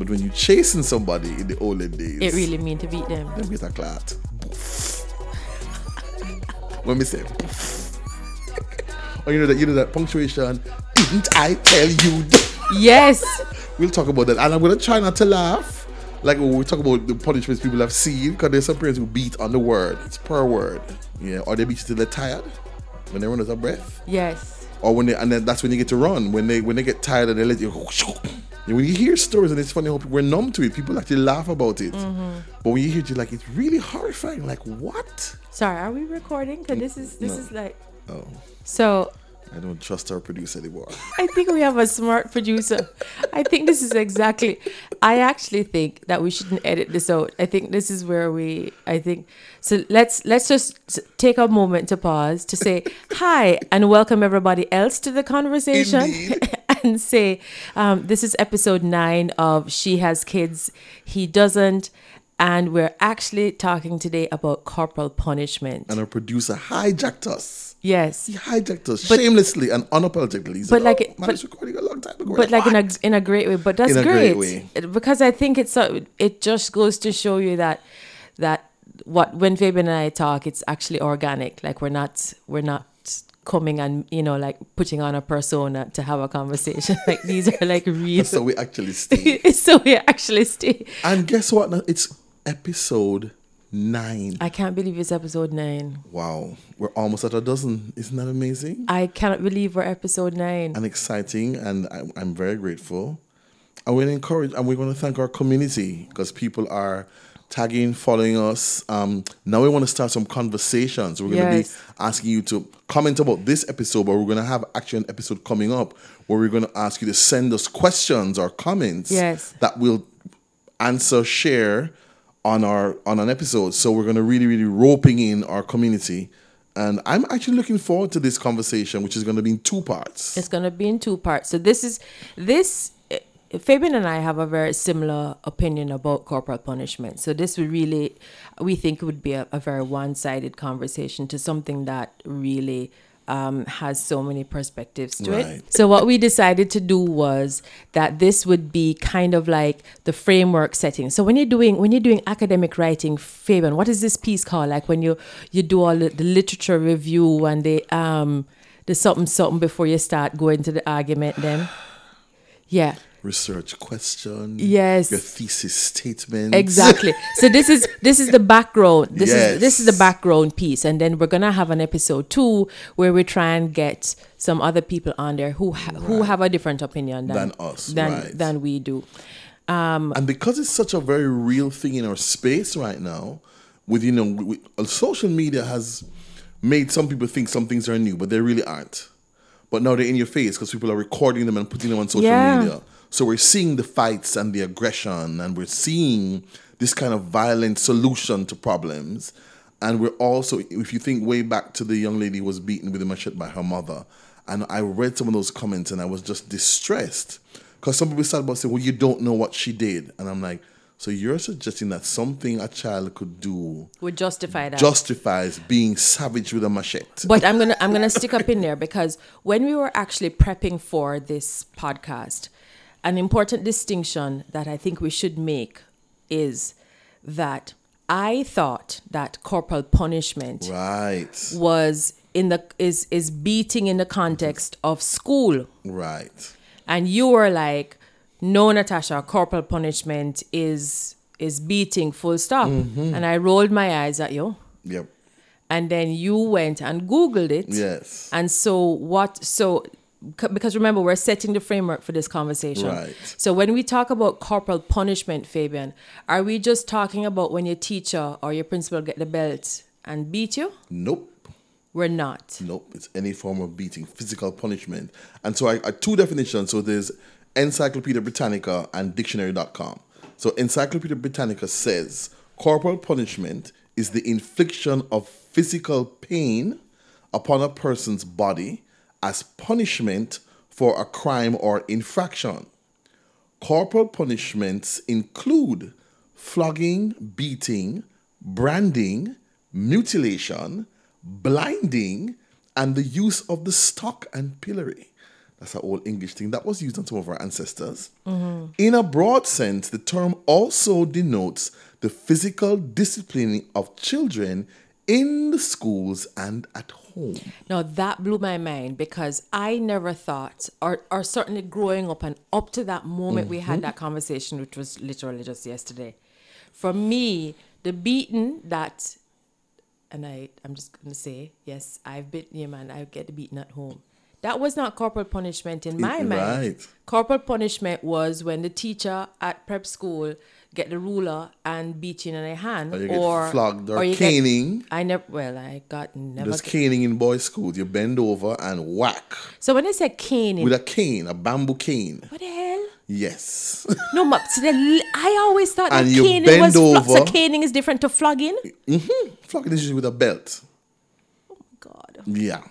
But when you're chasing somebody in the olden days, It really mean to beat them. them get a clot. when me say, oh, you know that you know that punctuation. Didn't I tell you? Yes. We'll talk about that, and I'm gonna try not to laugh. Like when we talk about the punishments people have seen, because there's some parents who beat on the word. It's per word. Yeah, or they beat you till they're tired when they run out of breath. Yes. or when they and then that's when you get to run when they when they get tired and they let you go And when you hear stories and it's funny how people we're numb to it people actually laugh about it mm-hmm. but when you hear it you're like it's really horrifying like what Sorry, are we recording? Cause this is this No. is like oh so. I don't trust our producer anymore I think we have a smart producer. I think this is exactly. I actually think that we shouldn't edit this out. I think this is where we. I think so. Let's let's just take a moment to pause to say hi and welcome everybody else to the conversation. And say um, this is episode nine of She Has Kids, He Doesn't, and we're actually talking today about corporal punishment. and our producer hijacked us Yes. he hijacked us But- shamelessly and unapologetically he said, but like oh, man but- recording a long time ago but like in a in a great way. But that's In a great, great. Because I think it's so. It just goes to show you that that what when Fabian and I talk, it's actually organic. Like we're not we're not coming and you know like putting on a persona to have a conversation. like these are like real. so we actually stay so we actually stay. and guess what now? it's episode nine I can't believe it's episode nine. wow we're almost at a dozen isn't that amazing I cannot believe we're episode nine. and exciting, and I'm, I'm very grateful. I will encourage, and we're going to thank our community because people are tagging, following us. Um, now we want to start some conversations. We're going to be asking you to comment about this episode, but we're going to have actually an episode coming up where we're going to ask you to send us questions or comments Yes. that we'll answer, share on our on an episode. So we're going to really, really roping in our community. And I'm actually looking forward to this conversation, which is going to be in two parts. It's going to be in two parts. So this is this. Fabian and I have a very similar opinion about corporal punishment. So this would really, we think, would be a, a very one-sided conversation to something that really um, has so many perspectives to it. So what we decided to do was that this would be kind of like the framework setting. So when you're doing when you're doing academic writing, Fabian, what is this piece called? Like when you you do all the, the literature review and the um the something something before you start going to the argument. Then, yeah. Research question. Yes. Your thesis statement. Exactly. So this is this is the background. This is this is the background piece, and then we're gonna have an episode two where we try and get some other people on there who ha- who have a different opinion than, Than us, than right. than we do. Um and because it's such a very real thing in our space right now, with you know, with, uh, social media has made some people think some things are new, but they really aren't. But now they're in your face because people are recording them and putting them on social Yeah. media. So we're seeing the fights and the aggression, and we're seeing this kind of violent solution to problems. And we're also, if you think way back to the young lady who was beaten with a machete by her mother, and I read some of those comments and I was just distressed because some people started about saying, "Well, you don't know what she did," and I'm like, "So you're suggesting that something a child could do Would justify that. justifies being savage with a machete?" but I'm gonna I'm gonna stick up in there because when we were actually prepping for this podcast, an important distinction that I think we should make is that I thought that corporal punishment right, was in the is is beating in the context of school. Right, and you were like no natasha corporal punishment is is beating full stop. Mm-hmm. And i rolled my eyes at you. Yep, and then you went and googled it. Yes, and so what so because remember we're setting the framework for this conversation Right. so when we talk about corporal punishment fabian are we just talking about when your teacher or your principal get the belt and beat you nope. we're not Nope, it's any form of beating, physical punishment. And so I, I two definitions. So there's Encyclopedia Britannica and dictionary.com. So Encyclopedia Britannica says corporal punishment is the infliction of physical pain upon a person's body as punishment for a crime or infraction. Corporal punishments include flogging, beating, branding, mutilation, blinding, and the use of the stock and pillory. That's an old English thing that was used on some of our ancestors. Mm-hmm. In a broad sense, the term also denotes the physical disciplining of children in the schools and at home. Now that blew my mind because I never thought, or, or certainly growing up and up to that moment we had mm-hmm. that conversation, which was literally just yesterday. For me, the beating that, and I, I'm just gonna say, yes, I've been, yeah, man, I get beaten at home. That was not corporal punishment in my It- mind. right. Corporal punishment was when the teacher at prep school get the ruler and beat you in the hand, Or get or flogged or you get- caning. I never. Well, I got never. Just caning in boys' schools. You bend over and whack So when they say caning, with a cane, a bamboo cane. what the hell? Yes. No, but so the, I always thought that And you caning bend was flo- so caning is different to flogging. Mhm. Flogging is with a belt. Oh my god, Yeah.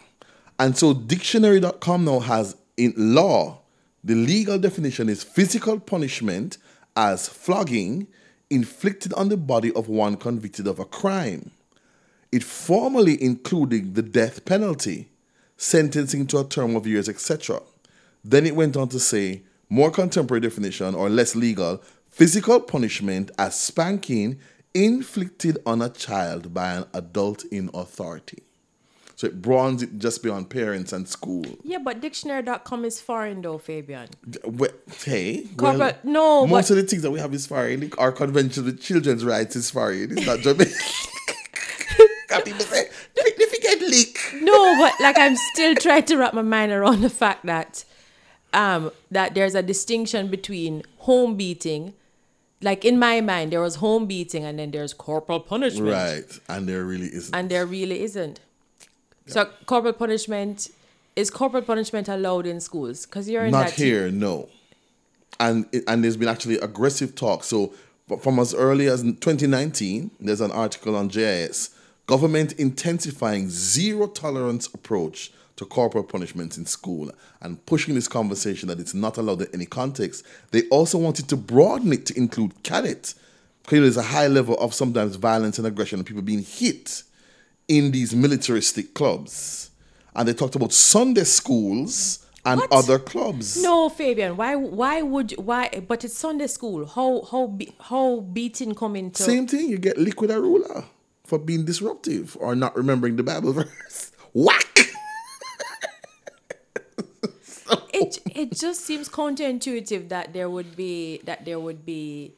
And so dictionary.com now has in law, the legal definition is physical punishment as flogging inflicted on the body of one convicted of a crime. It formally included the death penalty, sentencing to a term of years, etc. Then it went on to say, more contemporary definition or less legal, physical punishment as spanking inflicted on a child by an adult in authority. So it broadens it just beyond parents and school. yeah, but dictionary.com is foreign though, Fabian. Well, hey, Corporate- well, no, most but- of the things that we have is foreign. Our convention with children's rights is foreign. It's not Jamaican. Got people say, significant leak. No, but like I'm still trying to wrap my mind around the fact that um that there's a distinction between home beating. Like in my mind, there was home beating and then there's corporal punishment. Right, and there really isn't. and there really isn't. So corporal punishment is corporal punishment allowed in schools? Because you're in Not that team. here, no. And and there's been actually aggressive talk. So from as early as 2019, there's an article on JIS. Government intensifying zero tolerance approach to corporal punishments in school and pushing this conversation that it's not allowed in any context. They also wanted to broaden it to include cadets. Clearly, there's a high level of sometimes violence and aggression and people being hit in these militaristic clubs. And they talked about Sunday schools and What? other clubs. No, Fabian. Why? Why would? Why? But it's Sunday school. How? How? How beating come into? Same thing, you get liquid a ruler for being disruptive or not remembering the Bible verse. Whack! It it just seems counterintuitive that there would be that there would be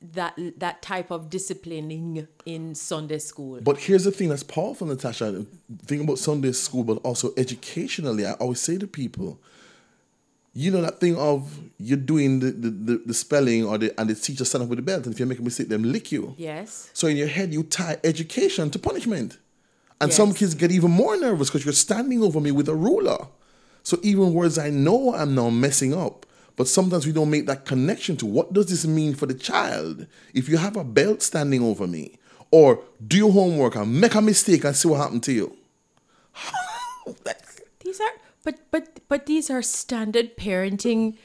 that that type of disciplining in Sunday school. But here's the thing that's powerful, Natasha. Think about Sunday school, but also educationally. I always say to people, you know that thing of you're doing the, the, the, the spelling or the and the teacher stand up with the belt, and if you make a mistake, them lick you. yes. So in your head, you tie education to punishment. And some kids get even more nervous because you're standing over me with a ruler. So even words I know I'm now messing up, but sometimes we don't make that connection to what does this mean for the child if you have a belt standing over me, or do your homework and make a mistake and see what happened to you. These are but but but these are standard parenting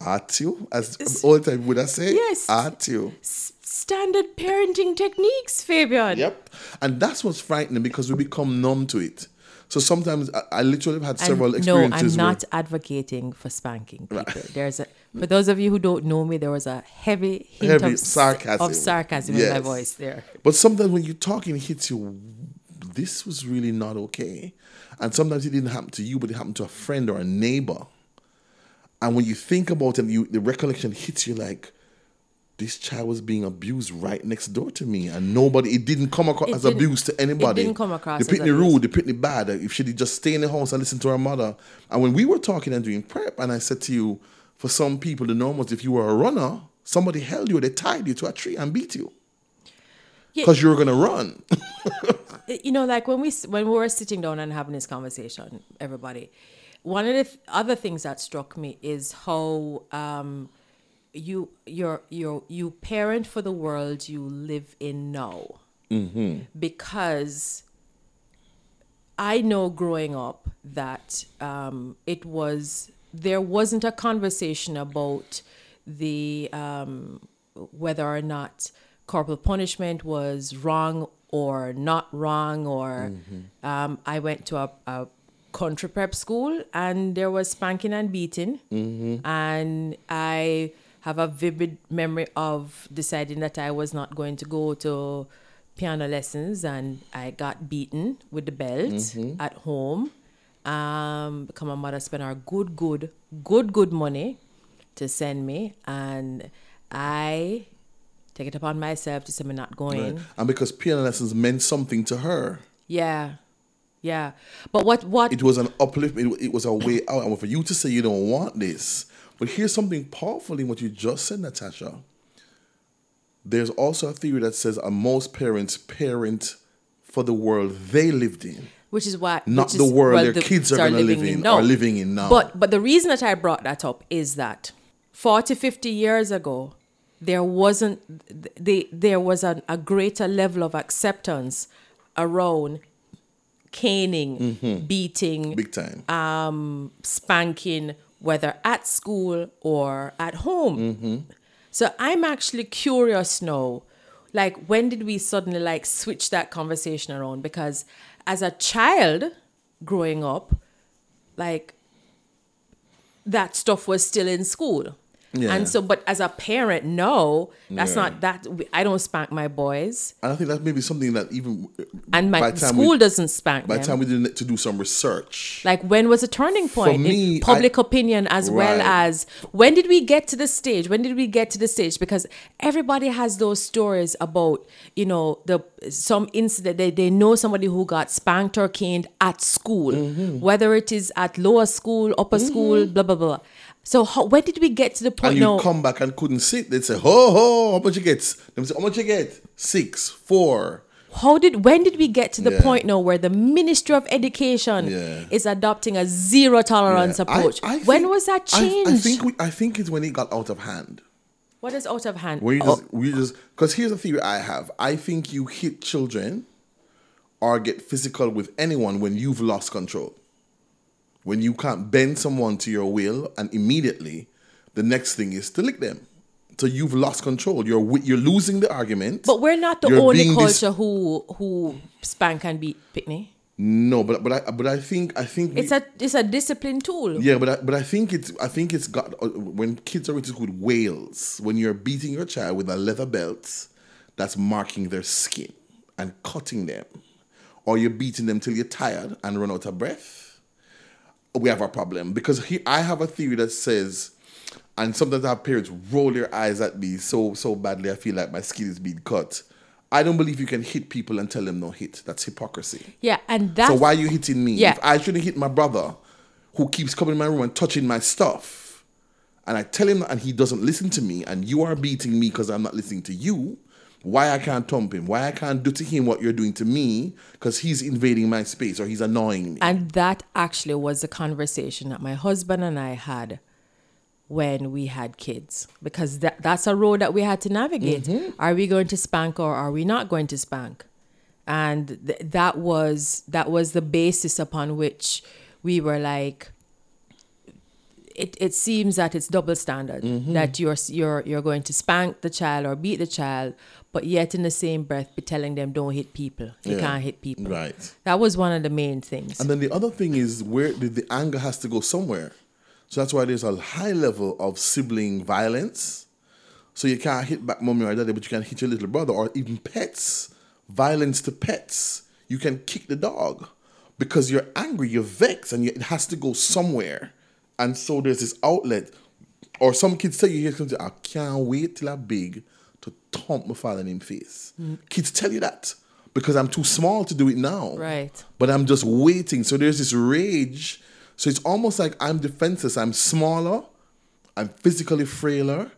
at you, as all the time would I say? Yes. At you. standard parenting techniques, Fabian. Yep. And that's what's frightening because we become numb to it. So sometimes I, I literally have had And several no, experiences I'm where not advocating for spanking people. There's a for those of you who don't know me, there was a heavy hint Heavy of sarcasm. of sarcasm in my voice there. But sometimes when you're talking, it hits you. This was really not okay, and sometimes it didn't happen to you, but it happened to a friend or a neighbor. And when you think about it, you the recollection hits you like, this child was being abused right next door to me, and nobody. It didn't come across It as abuse to anybody. It didn't come across The as pitney abuse. rude, the pitney bad. If she did just stay in the house and listen to her mother. And when we were talking and doing prep, and I said to you, for some people, the norm was if you were a runner, somebody held you, they tied you to a tree and beat you Yeah. because you were gonna run. you know, like when we when we were sitting down and having this conversation, everybody, one of the th- other things that struck me is how um, you you're you you parent for the world you live in now, because I know growing up that um, it was there wasn't a conversation about the um, whether or not corporal punishment was wrong or not wrong or um, I went to a, a country prep school, and there was spanking and beating. And I have a vivid memory of deciding that I was not going to go to piano lessons, and I got beaten with the belt at home. Um, because my mother spent her good, good, good, good money to send me, and I take it upon myself to say I'm not going. Right. And because piano lessons meant something to her, Yeah, yeah. But what what it was an uplift. It, it was a way out. And for you to say you don't want this, but here's something powerful in what you just said, Natasha. There's also a theory that says most parents parent for the world they lived in. which is what Not the world what their the kids are gonna living live in now. or living in now. But but the reason that I brought that up is that 40, 50 years ago, there wasn't the there was an, a greater level of acceptance around caning, beating, Mm-hmm. Big time. Uh, spanking, whether at school or at home. Mm-hmm. So I'm actually curious now, like when did we suddenly like switch that conversation around? Because as a child growing up, like that stuff was still in school. Yeah. And so, but as a parent, no, that's Yeah. not that. I don't spank my boys, and I think that maybe something that even and my school we, doesn't spank by the time we did to do some research. Like when was a turning point For me, in public I- opinion as well as when did we get to the stage? When did we get to the stage? Because everybody has those stories about, you know, the some incident they, they know somebody who got spanked or caned at school, Mm-hmm. whether it is at lower school, upper school, blah blah blah. So how, when did we get to the point? and you now? come back and couldn't sit. They'd say, "Ho ho, how much you get?" Them say, "How much you get?" Six, four. How did when did we get to the Yeah. point now where the Ministry of Education Yeah. is adopting a zero tolerance Yeah. Approach? I when think- was that I- changed? I, think we, I think it's when it got out of hand. what is out of hand? When you Oh, we just, because here's a theory I have. I think you hit children or get physical with anyone when you've lost control. When you can't bend someone to your will, and immediately the next thing is to lick them. So you've lost control. You're you're losing the argument. But we're not the You're only dis- culture who who spank and beat Pickney. no, but but I but I think I think we- It's a it's a discipline tool. Yeah, but I, but I think it's I think it's got uh, when kids are into with whales when you're beating your child with a leather belt that's marking their skin and cutting them, or you're beating them till you're tired and run out of breath. We have a problem because here I have a theory that says, and sometimes our parents roll their eyes at me so so badly I feel like my skin is being cut. I don't believe you can hit people and tell them no hit. That's hypocrisy. Yeah, and that's So why are you hitting me? Yeah. If I shouldn't hit my brother who keeps coming in my room and touching my stuff, and I tell him and he doesn't listen to me, and you are beating me because I'm not listening to you, why I can't thump him? Why I can't do to him what you're doing to me because he's invading my space or he's annoying me? and that actually was the conversation that my husband and I had when we had kids because that, that's a road that we had to navigate. Mm-hmm. Are we going to spank or are we not going to spank? And th- that was that was the basis upon which we were like it, it seems that it's double standard Mm-hmm. that you're you're you're going to spank the child or beat the child but yet in the same breath be telling them don't hit people you Yeah. can't hit people Right. that was one of the main things And then the other thing is where the, the anger has to go somewhere. So that's why there's a high level of sibling violence. So you can't hit back mommy or daddy, but you can hit your little brother or even pets. Violence to pets. You can kick the dog because you're angry, you're vexed, and you, it has to go somewhere. And so there's this outlet. Or some kids tell you, I can't wait till I'm big to thump my father in face. Kids tell you that because I'm too small to do it now Right. but I'm just waiting. So there's this rage. So it's almost like I'm defenseless. I'm smaller. I'm physically frailer.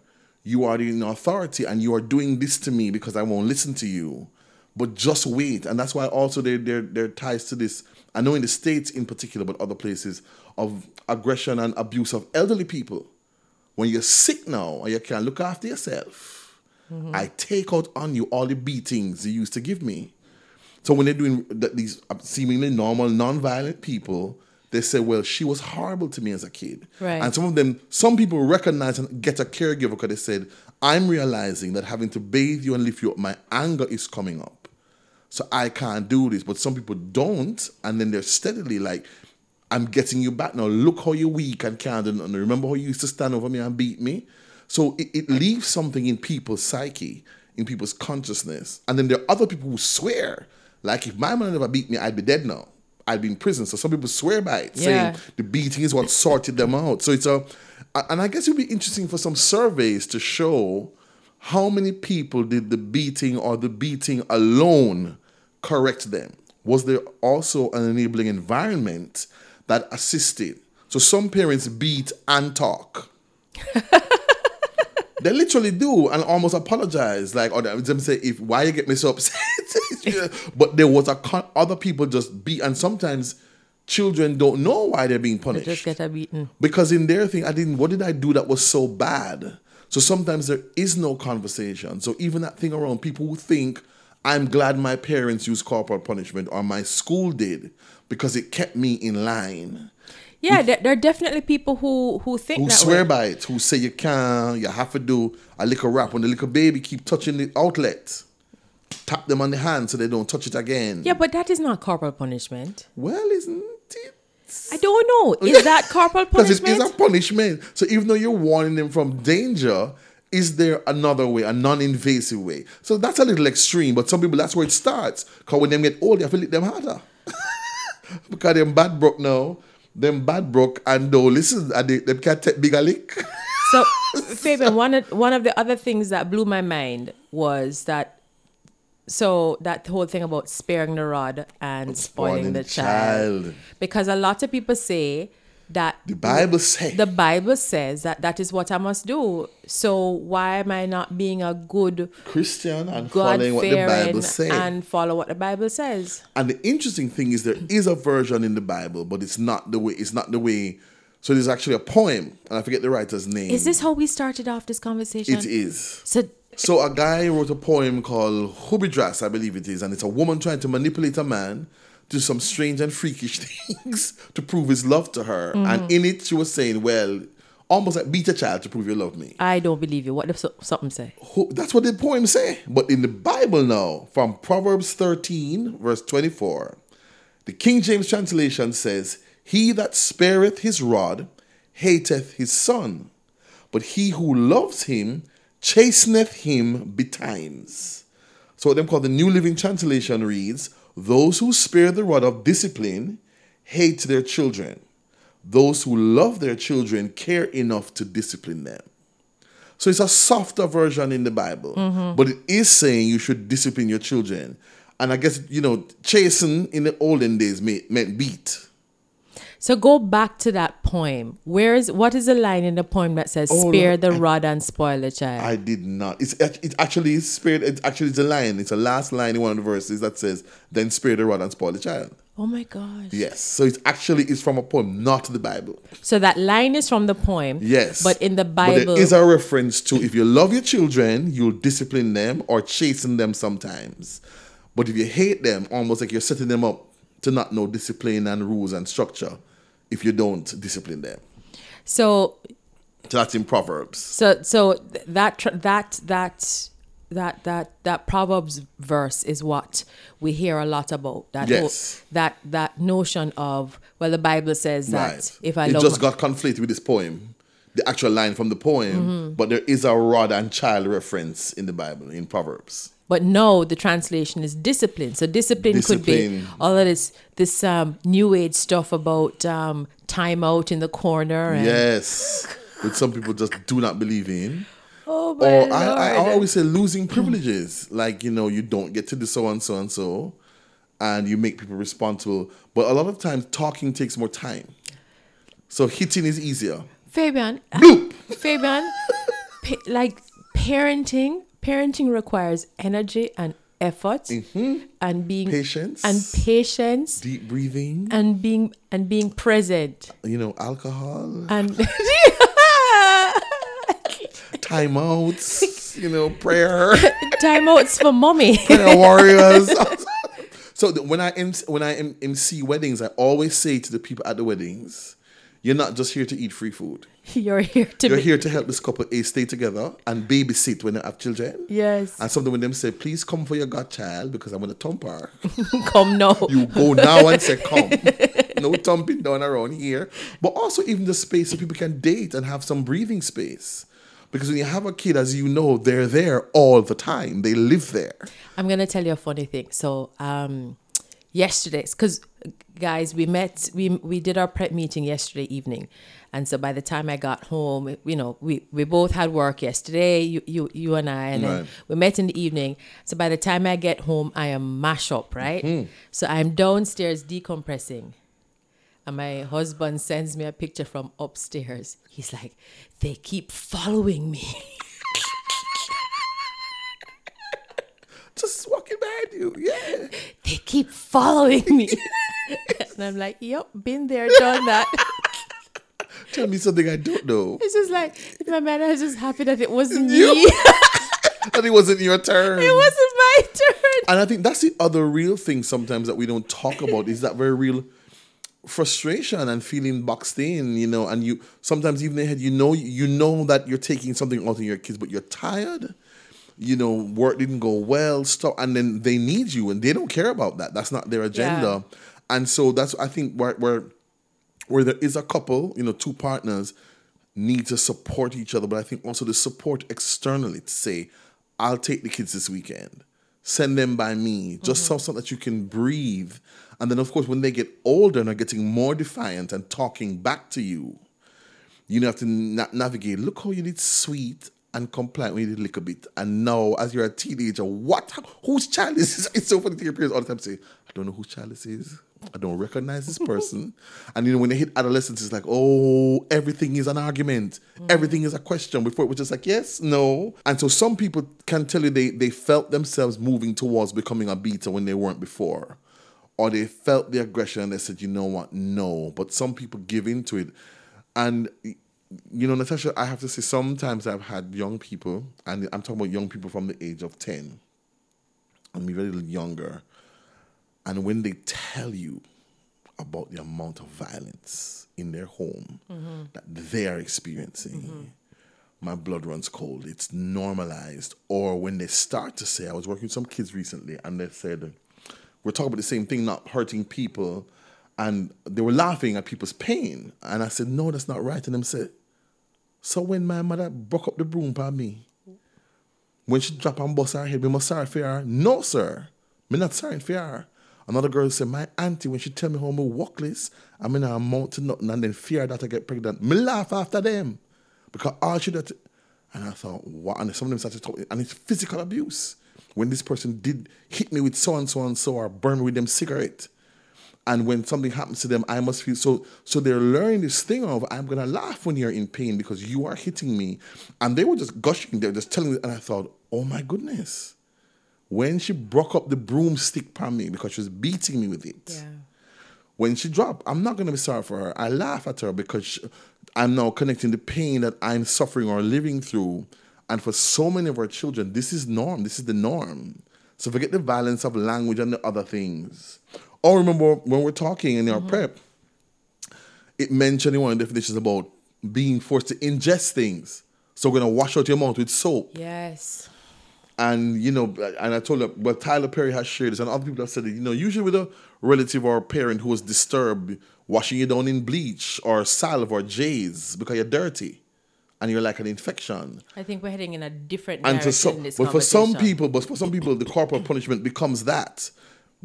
You are in authority and you are doing this to me because I won't listen to you. But just wait. And that's why also there, there, there are ties to this. I know in the States in particular, but other places, of aggression and abuse of elderly people. When you're sick now and you can't look after yourself, Mm-hmm. I take out on you all the beatings you used to give me. So when they're doing these uh, seemingly normal, non-violent people, they say, "Well, she was horrible to me as a kid." Right. And some of them, some people recognize and get a caregiver because they said, "I'm realizing that having to bathe you and lift you up, my anger is coming up, so I can't do this." But some people don't, and then they're steadily like, I'm getting you back now. Look how you're weak and can't nothing. Remember how you used to stand over me and beat me? So it, it leaves something in people's psyche, in people's consciousness. And then there are other people who swear, like if my mother never beat me, I'd be dead now. I'd be in prison. So some people swear by it, Yeah. saying the beating is what sorted them out. So it's a, and I guess it would be interesting for some surveys to show how many people did the beating or the beating alone correct them? Was there also an enabling environment that assisted? So some parents beat and talk. they literally do and almost apologize, like or them say, "If why you get me so upset?" but there was a con- other people just beat, and sometimes children don't know why they're being punished Just get a beaten. because in their thing, I didn't. What did I do that was so bad? So sometimes there is no conversation. So even that thing around people who think I'm glad my parents used corporal punishment or my school did because it kept me in line. Yeah, there, there are definitely people who who think Who swear way. by it? Who say you can't? You have to do a little rap when the little baby keep touching the outlet. Tap them on the hand so they don't touch it again. Yeah, but that is not corporal punishment. Well, isn't it? I don't know. Is that corporal Because it punishment? is a punishment. So even though you're warning them from danger, is there another way, a non-invasive way? So that's a little extreme, but some people that's where it starts. Because when them get old, you have to lick them harder. because them bad broke now, them bad broke and though listen, and they, them can't take bigger lick. So, Fabian, one of one of the other things that blew my mind was that so that whole thing about sparing the rod and spoiling, spoiling the the child. child. because a lot of people say that The Bible says the Bible says that that is what I must do. So why am I not being a good Christian and God following what the Bible says. and follow what the Bible says? And the interesting thing is there is a version in the Bible, but it's not the way. It's not the way. So there's actually a poem, and I forget the writer's name. Is this how we started off this conversation? It is. So So a guy wrote a poem called Hudibras, I believe it is, and it's a woman trying to manipulate a man do some strange and freakish things to prove his love to her. And mm. in it, she was saying, "Well, almost like beat a child to prove you love me." I don't believe you. What so- something say? That's what the poem say. But in the Bible now, from Proverbs 13, verse 24, the King James translation says, He that spareth his rod hateth his son, but he who loves him chasteneth him betimes. So what them called the New Living Translation reads, Those who spare the rod of discipline hate their children. Those who love their children care enough to discipline them. So it's a softer version in the Bible, mm-hmm. but it is saying you should discipline your children. And I guess, you know, chasten in the olden days meant, meant beat. So go back to that poem. Where is what is the line in the poem that says Oh, "Spare the I- rod and spoil the child"? I did not. It's it actually is spared. It actually is a line. It's a last line in one of the verses that says, "Then spare the rod and spoil the child." oh my gosh! Yes. So it actually is from a poem, not the Bible. So that line is from the poem. Yes. But in the But Bible, there is a reference to if you love your children, you'll discipline them or chasten them sometimes. But if you hate them, almost like you're setting them up to not know discipline and rules and structure if you don't discipline them. so So that's in Proverbs. so so that that that that that that proverbs verse is what we hear a lot about that whole- Yes. that that notion of well the bible says that Right. if i it love just got conflicted with this poem, the actual line from the poem, Mm-hmm. but there is a rod and child reference in the Bible, in Proverbs. But no, the translation is discipline. So discipline, could be all of this this um, new age stuff about um, time out in the corner. And, Yes. Which some people just do not believe in. Oh my Or I, I always say losing privileges. Like, you know, you don't get to do so and so and so, and you make people responsible. But a lot of times, talking takes more time. So hitting is easier. Fabian, Bloop! Fabian, pa- like parenting, parenting requires energy and effort mm-hmm. and being Patience. and patience Deep breathing, and being and being present you know, alcohol, and timeouts, you know, prayer, timeouts for mommy. prayer warriors. so when I when I MC weddings, I always say to the people at the weddings, you're not just here to eat free food. You're here to You're be here to help this couple A stay together and babysit when they have children. yes. And something when them say, please come for your godchild because I'm going to thump her. Come now. You go now and say, come. no thumping down around here. But also even the space so people can date and have some breathing space. Because when you have a kid, as you know, they're there all the time. They live there. I'm gonna tell you a funny thing. So um, yesterday, because guys, we met, we we did our prep meeting yesterday evening, and so by the time I got home, you know, we we both had work yesterday, you you, you and I, and then we met in the evening. So by the time I get home, I am mash up, right? Mm-hmm. So I'm downstairs decompressing. And my husband sends me a picture from upstairs. He's like, they keep following me. Just walking behind you. Yeah. they keep following me. and I'm like, yep, been there, done that. Tell me something I don't know. It's just like my man I was just happy that it wasn't me. You- it And it wasn't your turn. It wasn't my turn. And I think that's the other real thing sometimes that we don't talk about is that very real frustration and feeling boxed in, you know, and you sometimes even in head, you know you know that you're taking something out of your kids, but you're tired. You know, work didn't go well, stop and then they need you and they don't care about that. That's not their agenda. And so that's I think where where where there is a couple, you know, two partners need to support each other, but I think also the support externally to say, I'll take the kids this weekend. Send them by me, just mm-hmm. so, so that you can breathe. And then, of course, when they get older and are getting more defiant and talking back to you, you have to na- navigate. Look how you need sweet and compliant when you did lick a bit. And now, as you're a teenager, what? Whose child is this? It's so funny to hear parents all the time say, I don't know whose child this is. I don't recognize this person. and you know, when they hit adolescence, it's like, oh, everything is an argument. Mm. Everything is a question. Before it was just like, yes, no. And so some people can tell you they, they felt themselves moving towards becoming a beta when they weren't before or they felt the aggression and they said, you know what, no. But some people give into it. And, you know, Natasha, I have to say, sometimes I've had young people, and I'm talking about young people from the age of 10 and maybe a little younger. And when they tell you about the amount of violence in their home mm-hmm. that they are experiencing, mm-hmm. my blood runs cold. It's normalized. Or when they start to say, I was working with some kids recently and they said, we're talking about the same thing, not hurting people. And they were laughing at people's pain. And I said, no, that's not right. And them said, so when my mother broke up the broom for me, when she drop and bust her head, me must sorry for her. No, sir. Me not sorry for her. Another girl said, my auntie, when she tell me how me walkless, I'm in a amount to nothing and then fear that I get pregnant. Me laugh after them. Because all she did, and I thought, what? And some of them started talking, and it's physical abuse. When this person did hit me with so and so and so or burn me with them cigarette. And when something happens to them, I must feel so. So they're learning this thing of I'm gonna laugh when you're in pain because you are hitting me, and they were just gushing. They're just telling me, and I thought, oh my goodness. When she broke up the broomstick from me because she was beating me with it, Yeah. when she dropped, I'm not gonna be sorry for her. I laugh at her because she- I'm now connecting the pain that I'm suffering or living through. And for so many of our children, this is norm. This is the norm. So forget the violence of language and the other things. Or remember when we're talking in our mm-hmm. prep, it mentioned in one of the definitions about being forced to ingest things. So we're gonna wash out your mouth with soap. Yes. And you know, and I told her, well, Tyler Perry has shared this, and other people have said it. You know, usually with a relative or a parent who was disturbed, washing you down in bleach or salve or Jeyes because you're dirty, and you're like an infection. I think we're heading in a different direction some, but for some people, but for some people, the corporal punishment becomes that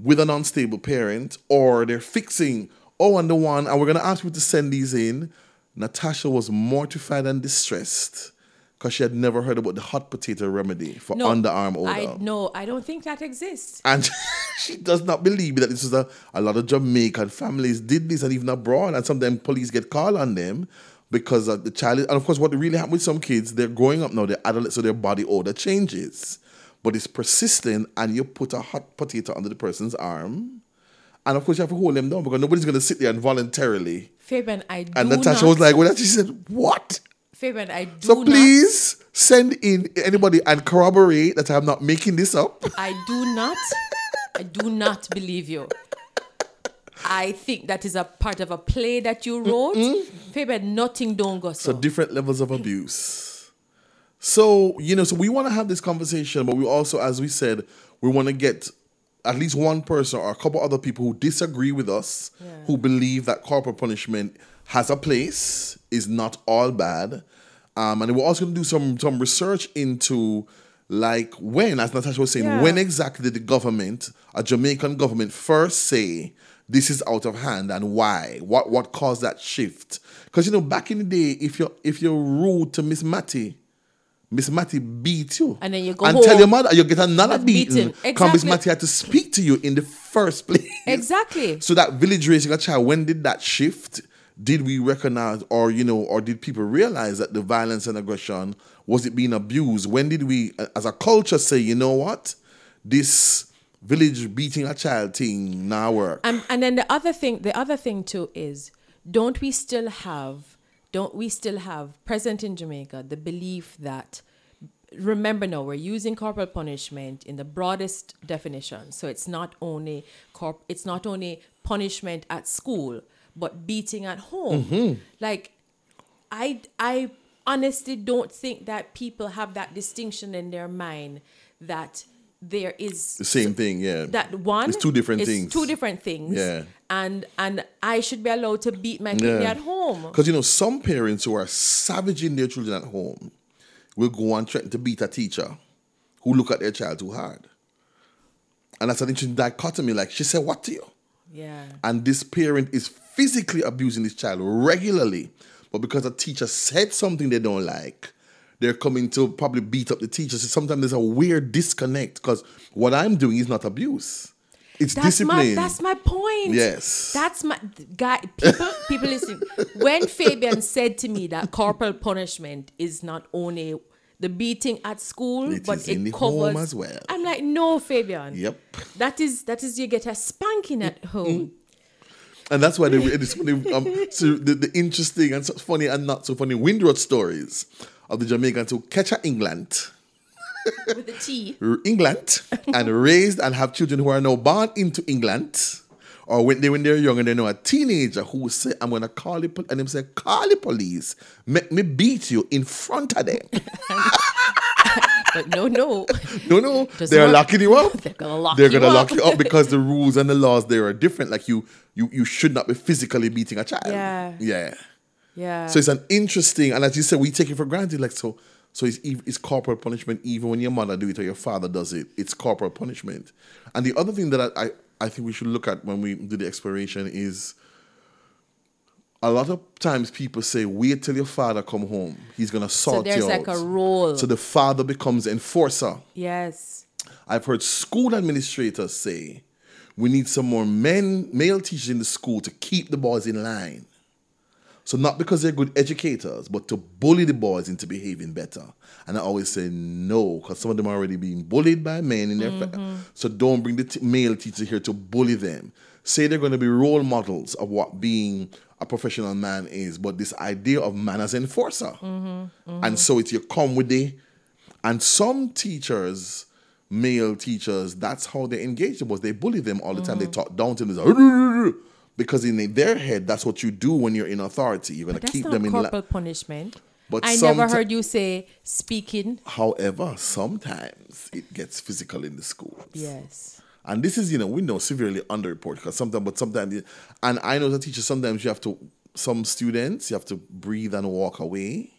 with an unstable parent, or they're fixing. Oh, and the one, and we're gonna ask you to send these in. Natasha was mortified and distressed because she had never heard about the hot potato remedy for no, underarm odor. I no, I don't think that exists. And she does not believe that this is a, a lot of Jamaican families did this and even abroad. And sometimes police get called on them because of the child. And of course, what really happened with some kids, they're growing up now, they're adults, so their body odor changes. But it's persistent, and you put a hot potato under the person's arm. And of course, you have to hold them down because nobody's going to sit there and voluntarily. Fabian, I do And Natasha not. was like, well, she said, what? Fabian, I do So not. please send in anybody and corroborate that I'm not making this up. I do not. I do not believe you. I think that is a part of a play that you wrote. Fabian, nothing don't go so. So different levels of abuse. So, you know, so we want to have this conversation, but we also, as we said, we want to get at least one person or a couple other people who disagree with us, Yeah. who believe that corporal punishment has a place, is not all bad. Um, and we're also going to do some some research into like when, as Natasha was saying, Yeah. when exactly did the government, a Jamaican government, first say this is out of hand and why? What what caused that shift? Because you know, back in the day, if you're if you're rude to Miss Matty, Miss Matty beat you. And then you go and tell your mother you get another beating. Because Miss Exactly. Matty had to speak to you in the first place. Exactly. So that village raising a child, when did that shift? Did we recognize or you know, or did people realize that the violence and aggression was it being abused? When did we as a culture say, you know what? This village beating a child thing now work. And and then the other thing, the other thing too is, don't we still have, don't we still have present in Jamaica the belief that, remember now we're using corporal punishment in the broadest definition. So it's not only corp, it's not only punishment at school, but beating at home. Mm-hmm. Like, I I honestly don't think that people have that distinction in their mind that there is the same thing, yeah. that one It's two different things. two different things Yeah. and and i should be allowed to beat my kid Yeah. at home Because you know, some parents who are savaging their children at home will go and threaten to beat a teacher who look at their child too hard. And that's an interesting dichotomy. Like she said, what to you? yeah And this parent is physically abusing this child regularly. But because a teacher said something they don't like, they're coming to probably beat up the teachers. So sometimes there's a weird disconnect because what I'm doing is not abuse. It's that's my discipline. that's my point Yes. that's my guy people people listen when fabian said to me that corporal punishment is not only the beating at school It but it in the covers home as well. i'm like no fabian Yep. that is that is you get a spanking at home And that's why they, it's funny, um, so the, the interesting and so funny and not so funny Windrush stories of the Jamaicans who catch a England, with the tea England, and raised and have children who are now born into England, or when they when they're young and they know a teenager who say, "I'm gonna call the police," and them say, "Call the police, make me beat you in front of them." but no no No, no, Doesn't they're work. locking you up. They're gonna lock They're you gonna up. lock you up because the rules and the laws there are different. Like you, you, you should not be physically beating a child. Yeah. yeah. Yeah So it's an interesting, and as you said, we take it for granted. Like so, so it's it's corporal punishment even when your mother do it or your father does it. It's corporal punishment. And the other thing that I I, think we should look at when we do the exploration is. A lot of times people say, "Wait till your father come home. He's gonna sort there's you like out." a role. So the father becomes enforcer. yes I've heard school administrators say we need some more men, male teachers in the school to keep the boys in line. So not because they're good educators, but to bully the boys into behaving better. And I always say no, because some of them are already being bullied by men in their. family. Mm-hmm. so don't bring the t- male teacher here to bully them. Say they're going to be role models of what being a professional man is, but this idea of man as enforcer. Mm-hmm, mm-hmm. And so it's you come with the and some teachers, male teachers, that's how they engage the boys. They bully them all the time. They talk down to them. Like, because in their head, that's what you do when you're in authority. You're going to keep them in corporal line. punishment. But I never heard you say speaking. However, sometimes it gets physical in the schools. Yes. And this is, you know, we know severely underreported because sometimes, but sometimes, and I know as a teacher, sometimes you have to, some students, you have to breathe and walk away.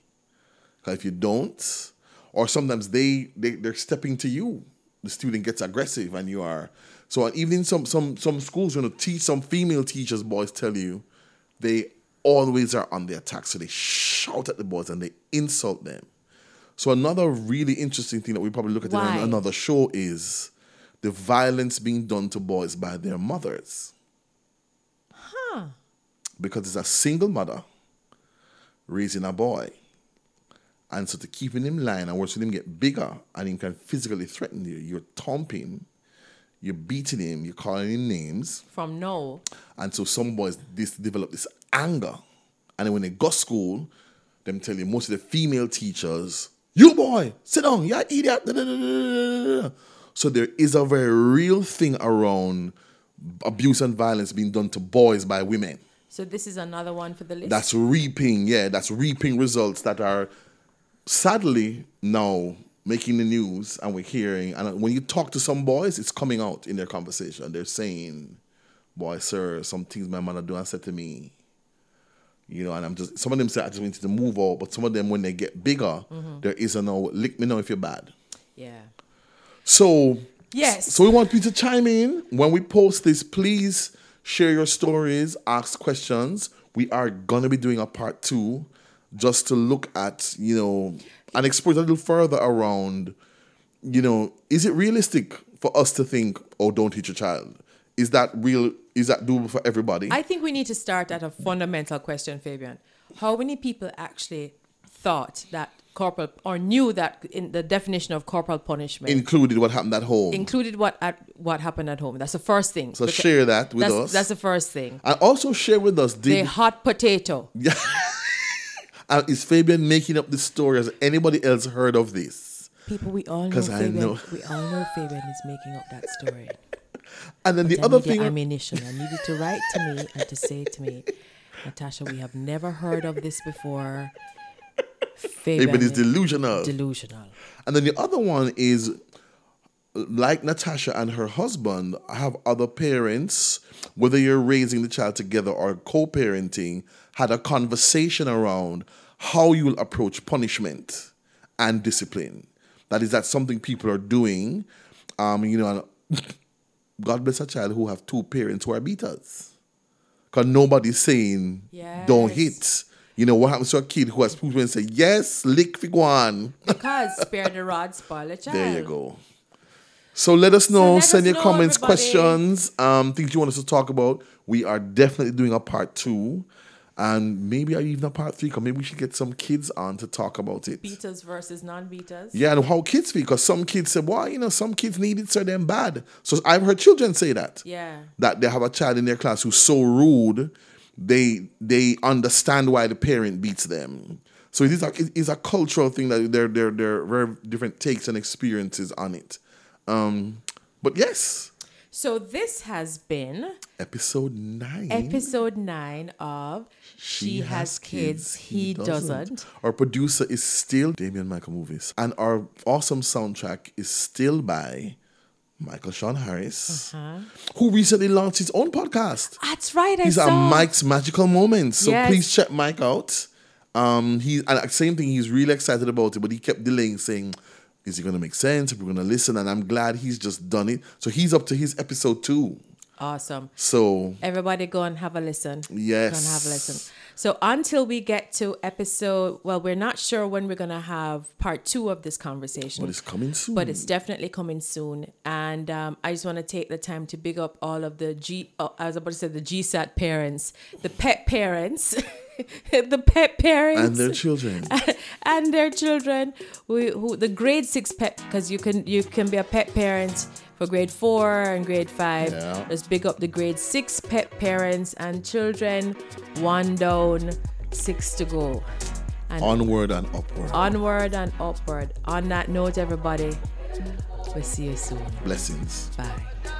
Because if you don't, or sometimes they, they, they're stepping to you. The student gets aggressive and you are. So even in some, some, some schools, you know, teach, some female teachers, boys tell you, they always are on the attack. So they shout at the boys and they insult them. So another really interesting thing that we probably look at Why? in another show is the violence being done to boys by their mothers. Huh. Because it's a single mother raising a boy. And so to keep him in line and watching him get bigger and he can physically threaten you, you're thumping, you're beating him, you're calling him names. From no. And so some boys this develop this anger. And then when they go to school, them tell you most of the female teachers, you boy, sit down, you idiot. da, da, da, da, da, da." So there is a very real thing around abuse and violence being done to boys by women. So this is another one for the list. That's reaping, yeah, that's reaping results that are sadly now making the news and we're hearing, and when you talk to some boys, it's coming out in their conversation. They're saying, "Boy, sir, some things my mother do and said to me." You know, and I'm just some of them say I just wanted to move out, but some of them when they get bigger, mm-hmm. there is a no lick me know if you're bad. Yeah. So Yes. So we want you to chime in when we post this. Please share your stories, ask questions. We are gonna be doing a part two, just to look at you know and explore a little further around. You know, is it realistic for us to think, oh, don't hit your child? Is that real? Is that doable for everybody? I think we need to start at a fundamental question, Fabian. How many people actually thought that corporal or knew that in the definition of corporal punishment Included what happened at home. included what at what happened at home? That's the first thing. so share that with that's, us. That's the first thing. and also share with us. The hot potato. uh, is Fabian making up this story? Has anybody else heard of this? People, we all know 'Cause I Fabian. know. We all know Fabian is making up that story. And then the I other thing. ammunition. I needed to write to me and to say to me, Natasha, we have never heard of this before. Fabian Fabian is delusional. delusional. And then the other one is like Natasha and her husband have other parents, whether you're raising the child together or co parenting, had a conversation around how you will approach punishment and discipline. That is that something people are doing. Um, you know, God bless a child who have two parents who are beaters. Because nobody's saying don't hit. You know, what happens to a kid who has people and say, yes, lick for one. Because spare the rod, spoil the child. There you go. So let us know. let send us your know, comments, everybody. questions, um, things you want us to talk about. We are definitely doing a part two, and maybe I even a part three. Cause maybe we should get some kids on to talk about it. Beaters versus non-beaters. Yeah, and how kids feel. Because some kids say, "Well, you know, some kids need it so damn bad." So I've heard children say that. Yeah. That they have a child in their class who's so rude, they they understand why the parent beats them. So it is a it is a cultural thing that there there there are very different takes and experiences on it. Um, but yes, So this has been episode nine. episode nine of She, Has Kids, He, doesn't. Our producer is still Damian Michael Movies, and our awesome soundtrack is still by Michael Sean Harris, Uh-huh. who recently launched his own podcast. That's right. I These saw. are Mike's magical moments. So Yes. please check Mike out. Um, he and same thing. He's really excited about it, but he kept delaying, saying, "Is it going to make sense? We're going to listen?" And I'm glad he's just done it. So he's up to his episode two. Awesome. So Everybody go and have a listen. Yes. Go and have a listen. So until we get to episode, well, we're not sure when we're going to have part two of this conversation. but it's coming soon. but it's definitely coming soon. And um, I just want to take the time to big up all of the G, oh, I was about to say the GSAT parents, the PEP parents, the PEP parents, and their children. and their children. Who, who the grade six PEP because you can you can be a PEP parent for grade four and grade five. Yeah. Let's big up the grade six PEP parents and children. One down, six to go. And Onward and upward. onward and upward. On that note, everybody, we'll see you soon. Blessings. Bye.